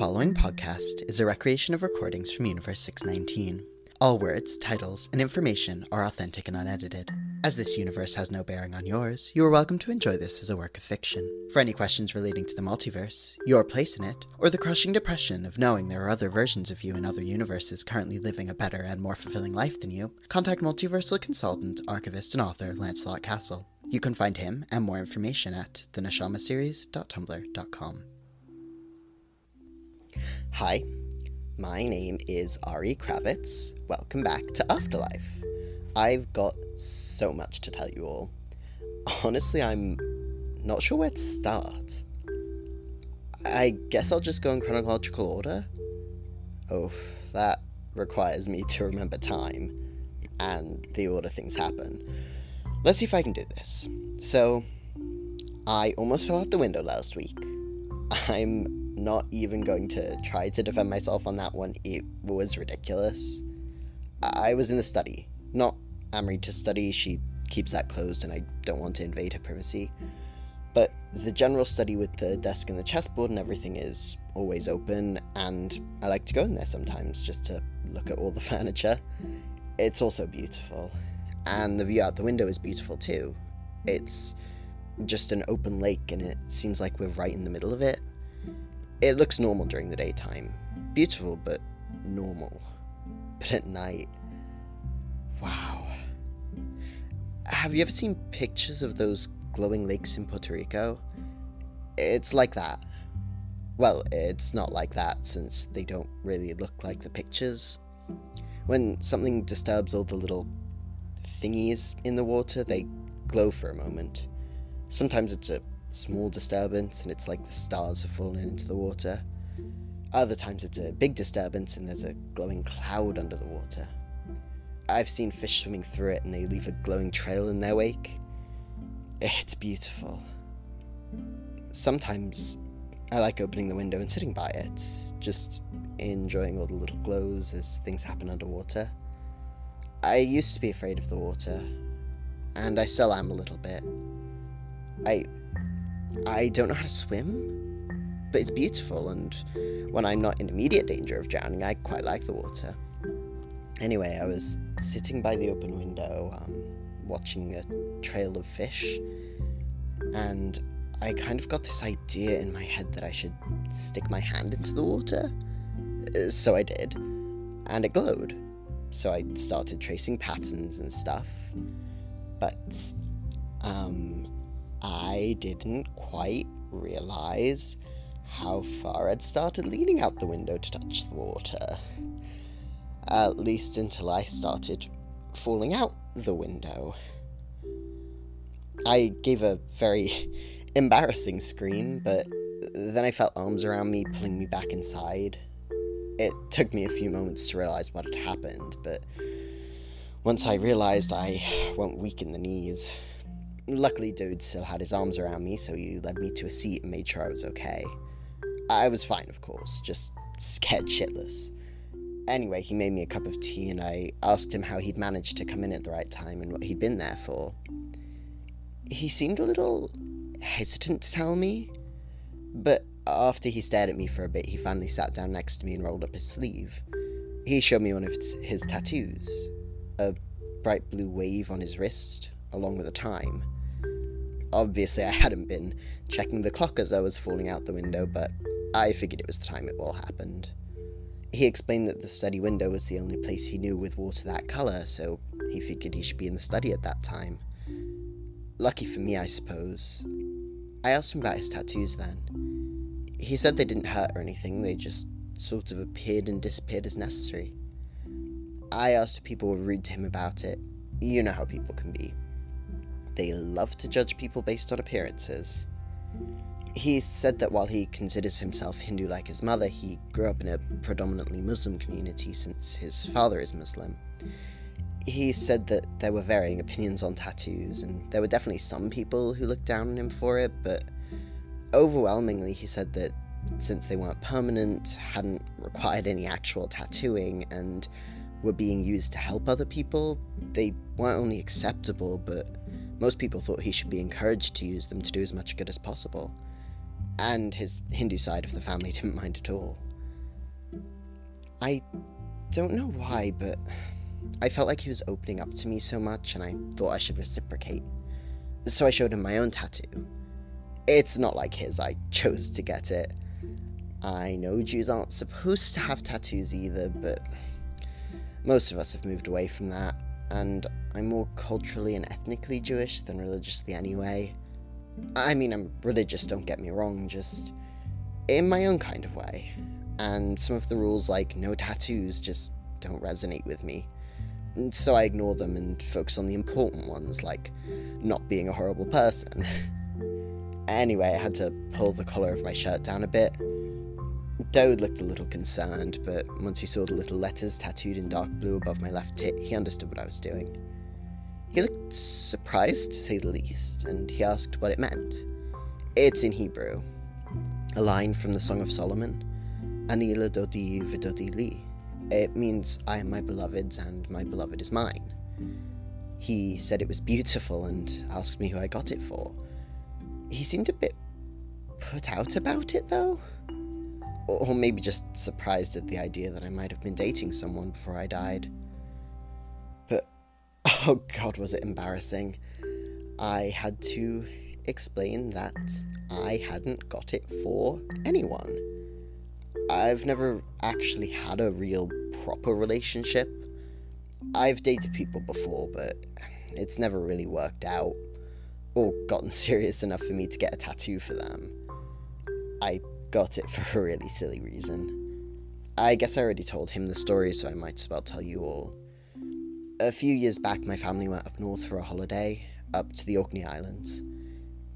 following podcast is a recreation of recordings from Universe 619. All words, titles, and information are authentic and unedited. As this universe has no bearing on yours, you are welcome to enjoy this as a work of fiction. For any questions relating to the multiverse, your place in it, or the crushing depression of knowing there are other versions of you in other universes currently living a better and more fulfilling life than you, contact multiversal consultant, archivist, and author Lancelot Castle. You can find him and more information at theneshamaseries.tumblr.com. Hi, my name is Ari Kravitz. Welcome back to Afterlife. I've got so much to tell you all. Honestly, I'm not sure where to start. I guess I'll just go in chronological order. Oh, that requires me to remember time and the order things happen. Let's see if I can do this. So, I almost fell out the window last week. I'm not even going to try to defend myself on that one. It was ridiculous. I was in the study. Not Amrita's study, she keeps that closed and I don't want to invade her privacy. But the general study with the desk and the chessboard and everything is always open, and I like to go in there sometimes just to look at all the furniture. It's also beautiful, and the view out the window is beautiful too. It's just an open lake, and it seems like we're right in the middle of it. It looks normal during the daytime. Beautiful, but normal. But at night, wow. Have you ever seen pictures of those glowing lakes in Puerto Rico? It's like that. Well, it's not like that since they don't really look like the pictures. When something disturbs all the little thingies in the water, they glow for a moment. Sometimes it's a small disturbance and it's like the stars have fallen into the water. Other times it's a big disturbance and there's a glowing cloud under the water. I've seen fish swimming through it and they leave a glowing trail in their wake. It's beautiful. Sometimes I like opening the window and sitting by it, just enjoying all the little glows as things happen underwater. I used to be afraid of the water, and I still am a little bit. I I don't know how to swim, but it's beautiful, and when I'm not in immediate danger of drowning, I quite like the water. Anyway, I was sitting by the open window, um, watching a trail of fish, and I kind of got this idea in my head that I should stick my hand into the water. Uh, so I did, and it glowed. So I started tracing patterns and stuff. But, um, I didn't quite realize how far I'd started leaning out the window to touch the water. At least until I started falling out the window. I gave a very embarrassing scream, but then I felt arms around me pulling me back inside. It took me a few moments to realize what had happened, but once I realized, I went weak in the knees. Luckily, Dawood still had his arms around me, so he led me to a seat and made sure I was okay. I was fine, of course, just scared shitless. Anyway, he made me a cup of tea, and I asked him how he'd managed to come in at the right time and what he'd been there for. He seemed a little hesitant to tell me, but after he stared at me for a bit, he finally sat down next to me and rolled up his sleeve. He showed me one of his tattoos a bright blue wave on his wrist, along with a time. Obviously, I hadn't been checking the clock as I was falling out the window, but I figured it was the time it all happened. He explained that the study window was the only place he knew with water that colour, so he figured he should be in the study at that time. Lucky for me, I suppose. I asked him about his tattoos then. He said they didn't hurt or anything, they just sort of appeared and disappeared as necessary. I asked if people were rude to him about it. You know how people can be they love to judge people based on appearances. He said that while he considers himself Hindu like his mother, he grew up in a predominantly Muslim community since his father is Muslim. He said that there were varying opinions on tattoos, and there were definitely some people who looked down on him for it, but overwhelmingly, he said that since they weren't permanent, hadn't required any actual tattooing, and were being used to help other people, they weren't only acceptable, but most people thought he should be encouraged to use them to do as much good as possible. And his Hindu side of the family didn't mind at all. I don't know why, but I felt like he was opening up to me so much and I thought I should reciprocate. So I showed him my own tattoo. It's not like his, I chose to get it. I know Jews aren't supposed to have tattoos either, but most of us have moved away from that, and I'm more culturally and ethnically Jewish than religiously anyway. I mean, I'm religious, don't get me wrong, just in my own kind of way. And some of the rules, like no tattoos, just don't resonate with me. So I ignore them and focus on the important ones, like not being a horrible person. anyway, I had to pull the collar of my shirt down a bit. Dawood looked a little concerned, but once he saw the little letters tattooed in dark blue above my left tit, he understood what I was doing. He looked surprised, to say the least, and he asked what it meant. It's in Hebrew, a line from the Song of Solomon, Ani L'Dodi V'Dodi Li. It means, I am my beloved's and my beloved is mine. He said it was beautiful and asked me who I got it for. He seemed a bit put out about it, though. Or maybe just surprised at the idea that I might have been dating someone before I died. But, oh god, was it embarrassing. I had to explain that I hadn't got it for anyone. I've never actually had a real proper relationship. I've dated people before, but it's never really worked out or gotten serious enough for me to get a tattoo for them. I got it for a really silly reason. I guess I already told him the story, so I might as well tell you all. A few years back, my family went up north for a holiday, up to the Orkney Islands.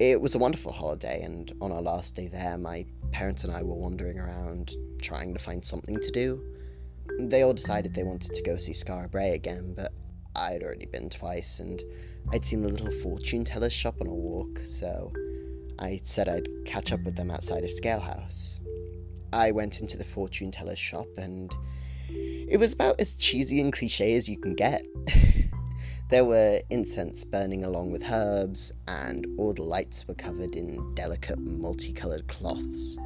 It was a wonderful holiday, and on our last day there, my parents and I were wandering around trying to find something to do. They all decided they wanted to go see Skara Brae again, but I'd already been twice, and I'd seen the little fortune teller's shop on a walk, so I said I'd catch up with them outside of Skaill House. I went into the fortune teller's shop, and it was about as cheesy and cliche as you can get. there were incense burning along with herbs, and all the lights were covered in delicate multicolored cloths.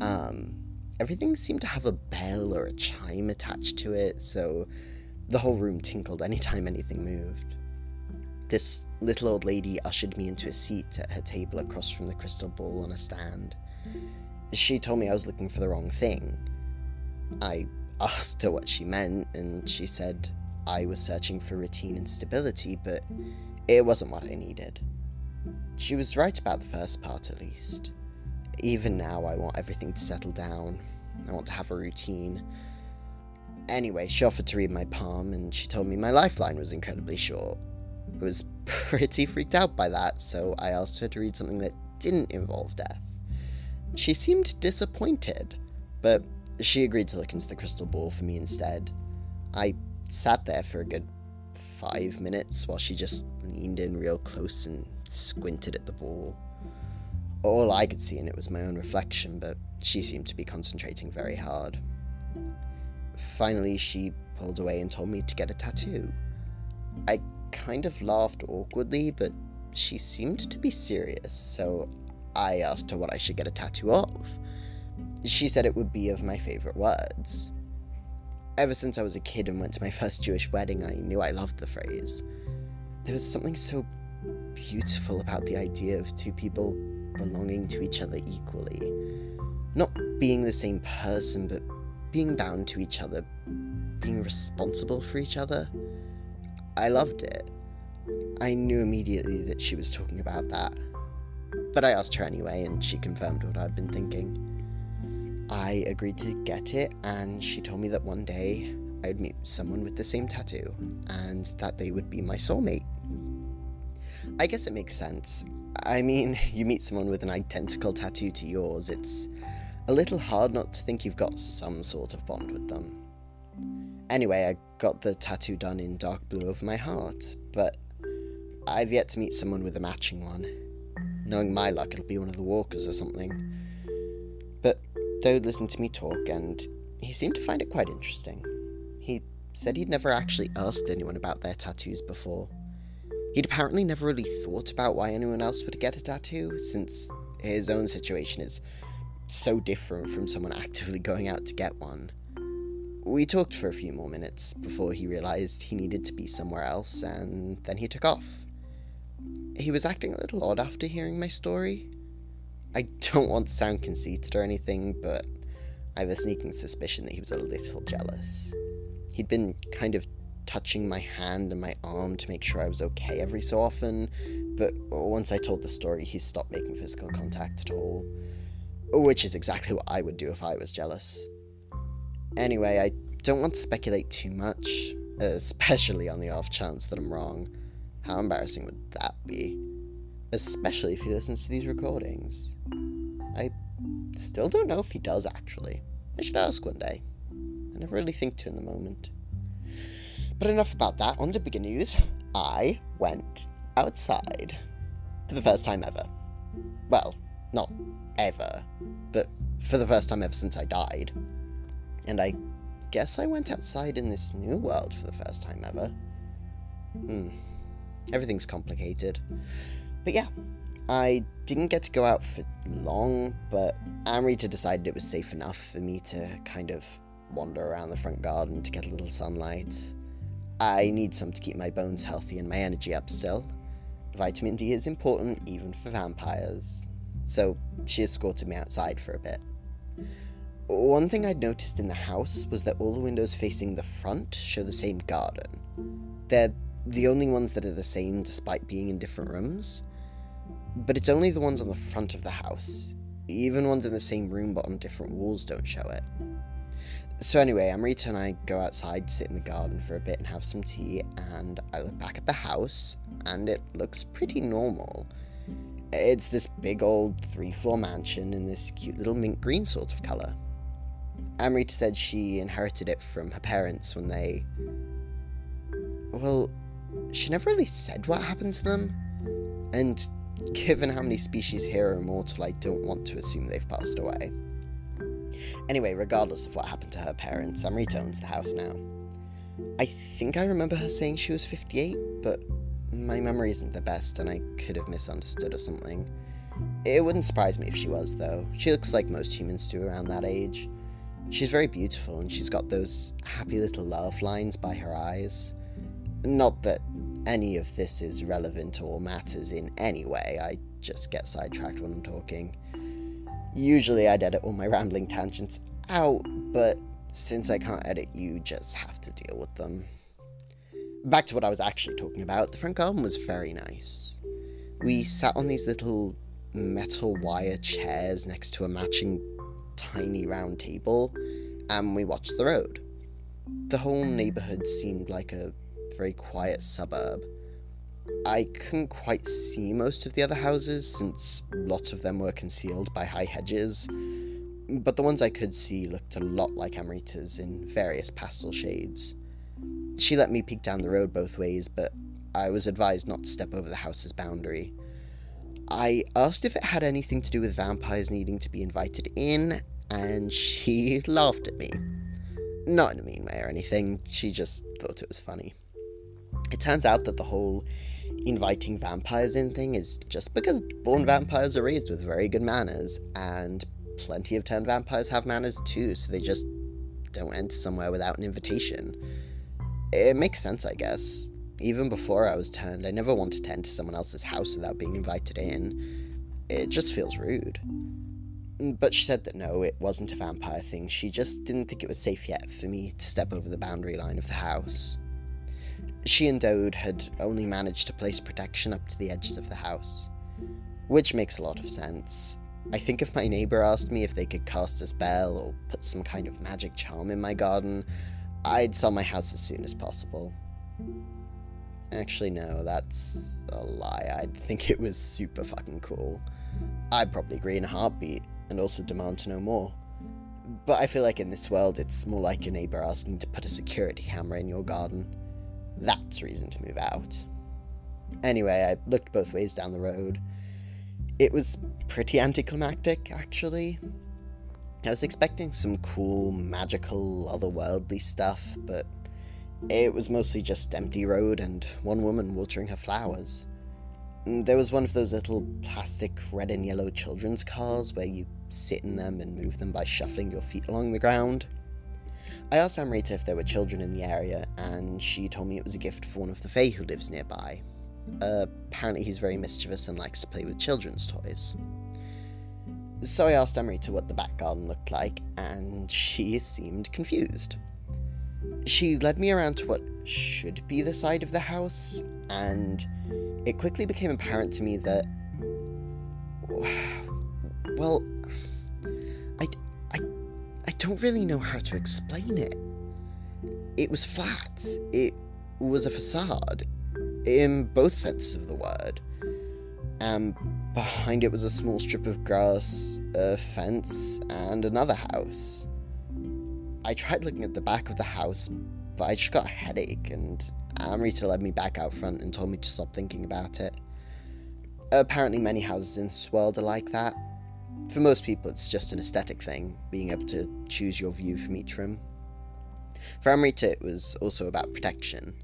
Um, everything seemed to have a bell or a chime attached to it, so the whole room tinkled anytime anything moved. This little old lady ushered me into a seat at her table across from the crystal ball on a stand. She told me I was looking for the wrong thing. I asked her what she meant, and she said I was searching for routine and stability, but it wasn't what I needed. She was right about the first part, at least. Even now, I want everything to settle down. I want to have a routine. Anyway, she offered to read my palm, and she told me my lifeline was incredibly short. Was pretty freaked out by that, so I asked her to read something that didn't involve death. She seemed disappointed, but she agreed to look into the crystal ball for me instead. I sat there for a good five minutes while she just leaned in real close and squinted at the ball. All I could see in it was my own reflection, but she seemed to be concentrating very hard. Finally, she pulled away and told me to get a tattoo. I kind of laughed awkwardly, but she seemed to be serious, so I asked her what I should get a tattoo of. She said it would be of my favourite words. Ever since I was a kid and went to my first Jewish wedding, I knew I loved the phrase. There was something so beautiful about the idea of two people belonging to each other equally. Not being the same person, but being bound to each other, being responsible for each other. I loved it. I knew immediately that she was talking about that. But I asked her anyway, and she confirmed what I'd been thinking. I agreed to get it, and she told me that one day I'd meet someone with the same tattoo, and that they would be my soulmate. I guess it makes sense. I mean, you meet someone with an identical tattoo to yours, it's a little hard not to think you've got some sort of bond with them. Anyway, I got the tattoo done in dark blue over my heart, but I've yet to meet someone with a matching one. Knowing my luck, it'll be one of the walkers or something. But Dawood listened to me talk, and he seemed to find it quite interesting. He said he'd never actually asked anyone about their tattoos before. He'd apparently never really thought about why anyone else would get a tattoo, since his own situation is so different from someone actively going out to get one. We talked for a few more minutes before he realized he needed to be somewhere else, and then he took off. He was acting a little odd after hearing my story. I don't want to sound conceited or anything, but I have a sneaking suspicion that he was a little jealous. He'd been kind of touching my hand and my arm to make sure I was okay every so often, but once I told the story, he stopped making physical contact at all. Which is exactly what I would do if I was jealous. Anyway, I don't want to speculate too much, especially on the off chance that I'm wrong. How embarrassing would that be? Especially if he listens to these recordings. I still don't know if he does, actually. I should ask one day. I never really think to in the moment. But enough about that, on to bigger news. I went outside for the first time ever. Well, not ever, but for the first time ever since I died. And I guess I went outside in this new world for the first time ever. Hmm. Everything's complicated. But yeah, I didn't get to go out for long, but Amrita decided it was safe enough for me to kind of wander around the front garden to get a little sunlight. I need some to keep my bones healthy and my energy up still. Vitamin D is important even for vampires. So she escorted me outside for a bit. One thing I'd noticed in the house was that all the windows facing the front show the same garden. They're the only ones that are the same despite being in different rooms. But it's only the ones on the front of the house. Even ones in the same room but on different walls don't show it. So anyway, Amrita and I go outside, sit in the garden for a bit and have some tea, and I look back at the house, and it looks pretty normal. It's this big old three floor mansion in this cute little mint green sort of colour. Amrita said she inherited it from her parents when they. Well, she never really said what happened to them, and given how many species here are immortal, I don't want to assume they've passed away. Anyway, regardless of what happened to her parents, Amrita owns the house now. I think I remember her saying she was 58, but my memory isn't the best and I could have misunderstood or something. It wouldn't surprise me if she was, though. She looks like most humans do around that age. She's very beautiful and she's got those happy little love lines by her eyes. Not that any of this is relevant or matters in any way, I just get sidetracked when I'm talking. Usually I'd edit all my rambling tangents out, but since I can't edit, you just have to deal with them. Back to what I was actually talking about, the front garden was very nice. We sat on these little metal wire chairs next to a matching tiny round table, and we watched the road. The whole neighbourhood seemed like a very quiet suburb, I couldn't quite see most of the other houses since lots of them were concealed by high hedges, but the ones I could see looked a lot like Amrita's in various pastel shades. She let me peek down the road both ways, but I was advised not to step over the house's boundary. I asked if it had anything to do with vampires needing to be invited in, and she laughed at me. Not in a mean way or anything, she just thought it was funny. It turns out that the whole inviting vampires in thing is just because born vampires are raised with very good manners, and plenty of turned vampires have manners too, so they just don't enter somewhere without an invitation. It makes sense, I guess. Even before I was turned, I never wanted to enter someone else's house without being invited in. It just feels rude. Mm, but she said that no, it wasn't a vampire thing. She just didn't think it was safe yet for me to step over the boundary line of the house. She and Dawood had only managed to place protection up to the edges of the house. Which makes a lot of sense. I think if my neighbour asked me if they could cast a spell or put some kind of magic charm in my garden, I'd sell my house as soon as possible. Actually, no, that's a lie. I'd think it was super fucking cool. I'd probably agree in a heartbeat, and also demand to know more. But I feel like in this world, it's more like your neighbour asking to put a security camera in your garden. That's reason to move out. Anyway, I looked both ways down the road. It was pretty anticlimactic, actually. I was expecting some cool, magical, otherworldly stuff, but it was mostly just empty road and one woman watering her flowers. There was one of those little plastic red and yellow children's cars where you sit in them and move them by shuffling your feet along the ground. I asked Amrita if there were children in the area, and she told me it was a gift for one of the Fae who lives nearby. Uh, apparently, he's very mischievous and likes to play with children's toys. So I asked Amrita what the back garden looked like, and she seemed confused. She led me around to what should be the side of the house, and it quickly became apparent to me that. Well, I, I, I don't really know how to explain it. It was flat. It was a facade, in both senses of the word. And behind it was a small strip of grass, a fence, and another house. I tried looking at the back of the house, but I just got a headache, and Amrita led me back out front and told me to stop thinking about it. Apparently, many houses in this world are like that. For most people, it's just an aesthetic thing, being able to choose your view from each room. For Amrita, it was also about protection.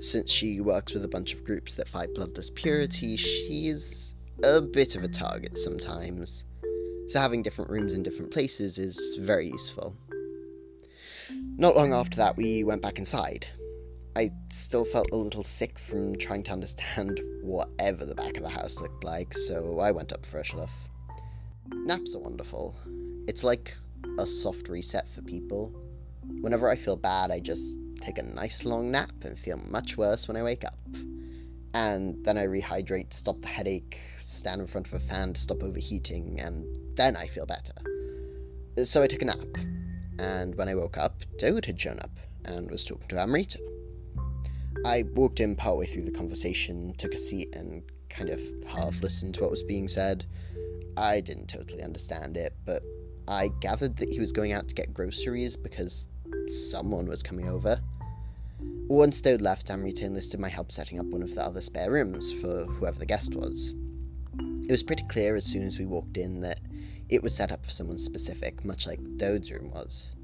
Since she works with a bunch of groups that fight bloodless purity, she's a bit of a target sometimes. So having different rooms in different places is very useful. Not long after that, we went back inside. I still felt a little sick from trying to understand whatever the back of the house looked like, so I went up for a slough. Naps are wonderful. It's like a soft reset for people. Whenever I feel bad, I just take a nice long nap and feel much worse when I wake up. And then I rehydrate to stop the headache, stand in front of a fan to stop overheating, and then I feel better. So I took a nap, and when I woke up, Dawood had shown up and was talking to Amrita. I walked in partway through the conversation, took a seat, and kind of half listened to what was being said. I didn't totally understand it, but I gathered that he was going out to get groceries because someone was coming over. Once Dawood left, Amrita enlisted my help setting up one of the other spare rooms for whoever the guest was. It was pretty clear as soon as we walked in that it was set up for someone specific, much like Dawood's room was.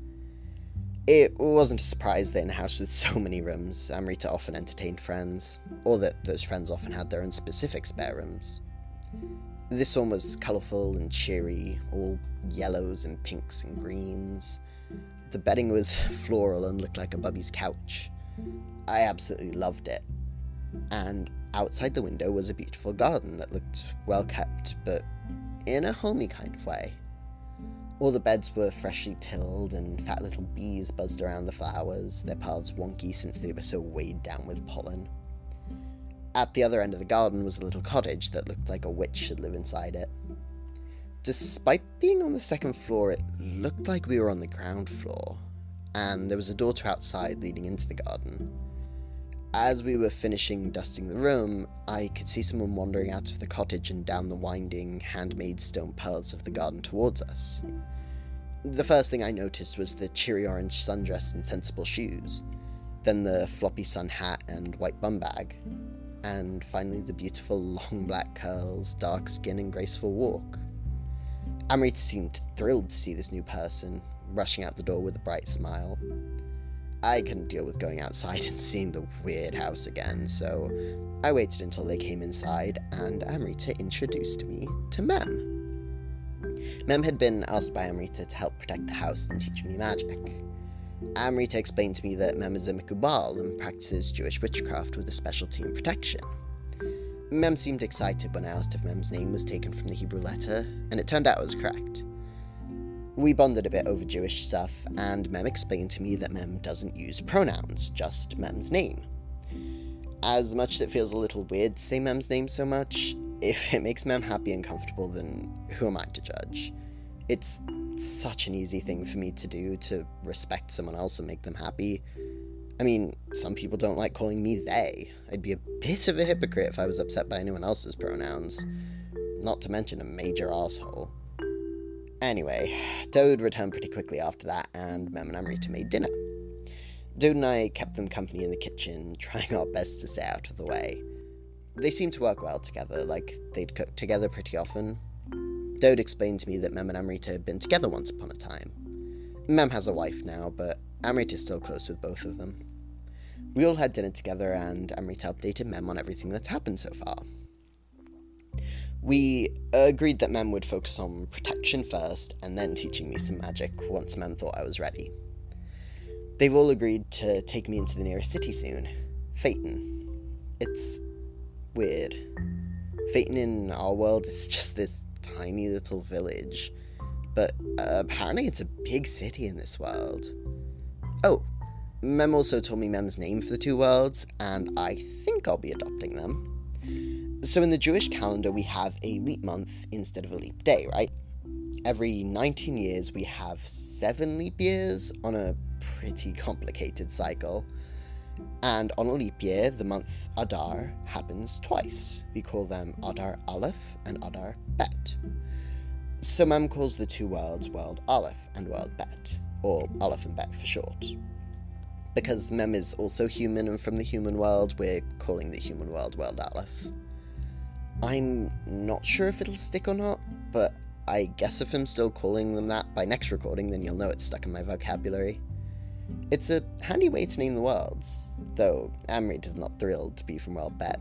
It wasn't a surprise that in a house with so many rooms, Amrita often entertained friends, or that those friends often had their own specific spare rooms. This one was colourful and cheery, all yellows and pinks and greens. The bedding was floral and looked like a bubby's couch. I absolutely loved it. And outside the window was a beautiful garden that looked well kept, but in a homey kind of way. All the beds were freshly tilled, and fat little bees buzzed around the flowers, their paths wonky since they were so weighed down with pollen. At the other end of the garden was a little cottage that looked like a witch should live inside it. Despite being on the second floor, it looked like we were on the ground floor, and there was a door to outside leading into the garden. As we were finishing dusting the room, I could see someone wandering out of the cottage and down the winding, handmade stone paths of the garden towards us. The first thing I noticed was the cheery orange sundress and sensible shoes, then the floppy sun hat and white bum bag, and finally the beautiful long black curls, dark skin, and graceful walk. Amrita seemed thrilled to see this new person, rushing out the door with a bright smile. I couldn't deal with going outside and seeing the weird house again, so I waited until they came inside and Amrita introduced me to Mem. Mem had been asked by Amrita to help protect the house and teach me magic. Amrita explained to me that Mem is a Mekubal and practices Jewish witchcraft with a specialty in protection. Mem seemed excited when I asked if Mem's name was taken from the Hebrew letter, and it turned out it was correct. We bonded a bit over Jewish stuff, and Mem explained to me that Mem doesn't use pronouns, just Mem's name. As much as it feels a little weird to say Mem's name so much, if it makes Mem happy and comfortable, then who am I to judge? It's such an easy thing for me to do to respect someone else and make them happy, I mean, some people don't like calling me they. I'd be a bit of a hypocrite if I was upset by anyone else's pronouns. Not to mention a major asshole. Anyway, Dawood returned pretty quickly after that, and Mem and Amrita made dinner. Dawood and I kept them company in the kitchen, trying our best to stay out of the way. They seemed to work well together, like they'd cooked together pretty often. Dawood explained to me that Mem and Amrita had been together once upon a time. Mem has a wife now, but Amrita's still close with both of them. We all had dinner together, and Amrita updated Mem on everything that's happened so far. We agreed that Mem would focus on protection first, and then teaching me some magic once Mem thought I was ready. They've all agreed to take me into the nearest city soon Phaeton. It's weird. Phaeton in our world is just this tiny little village, but uh, apparently it's a big city in this world. Oh, Mem also told me Mem's name for the two worlds, and I think I'll be adopting them. So, in the Jewish calendar, we have a leap month instead of a leap day, right? Every 19 years, we have seven leap years on a pretty complicated cycle. And on a leap year, the month Adar happens twice. We call them Adar Aleph and Adar Bet. So Mem calls the two worlds World Aleph and World Bet, or Aleph and Bet for short. Because Mem is also human and from the human world, we're calling the human world World Aleph. I'm not sure if it'll stick or not, but I guess if I'm still calling them that by next recording, then you'll know it's stuck in my vocabulary. It's a handy way to name the worlds, though Amrit is not thrilled to be from World Bet.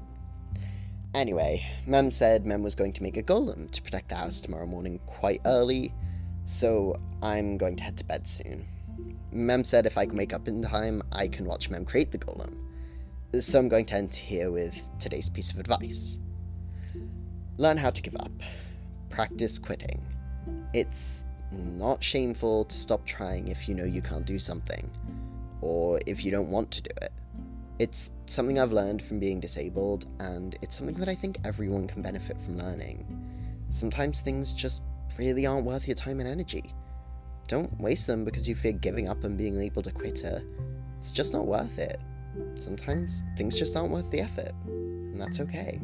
Anyway, Mem said Mem was going to make a golem to protect the house tomorrow morning quite early, so I'm going to head to bed soon. Mem said if I can wake up in time, I can watch Mem create the golem. So I'm going to end here with today's piece of advice. Learn how to give up. Practice quitting. It's not shameful to stop trying if you know you can't do something, or if you don't want to do it. It's something I've learned from being disabled, and it's something that I think everyone can benefit from learning. Sometimes things just really aren't worth your time and energy. Don't waste them because you fear giving up and being able to quit it. It's just not worth it. Sometimes things just aren't worth the effort, and that's okay.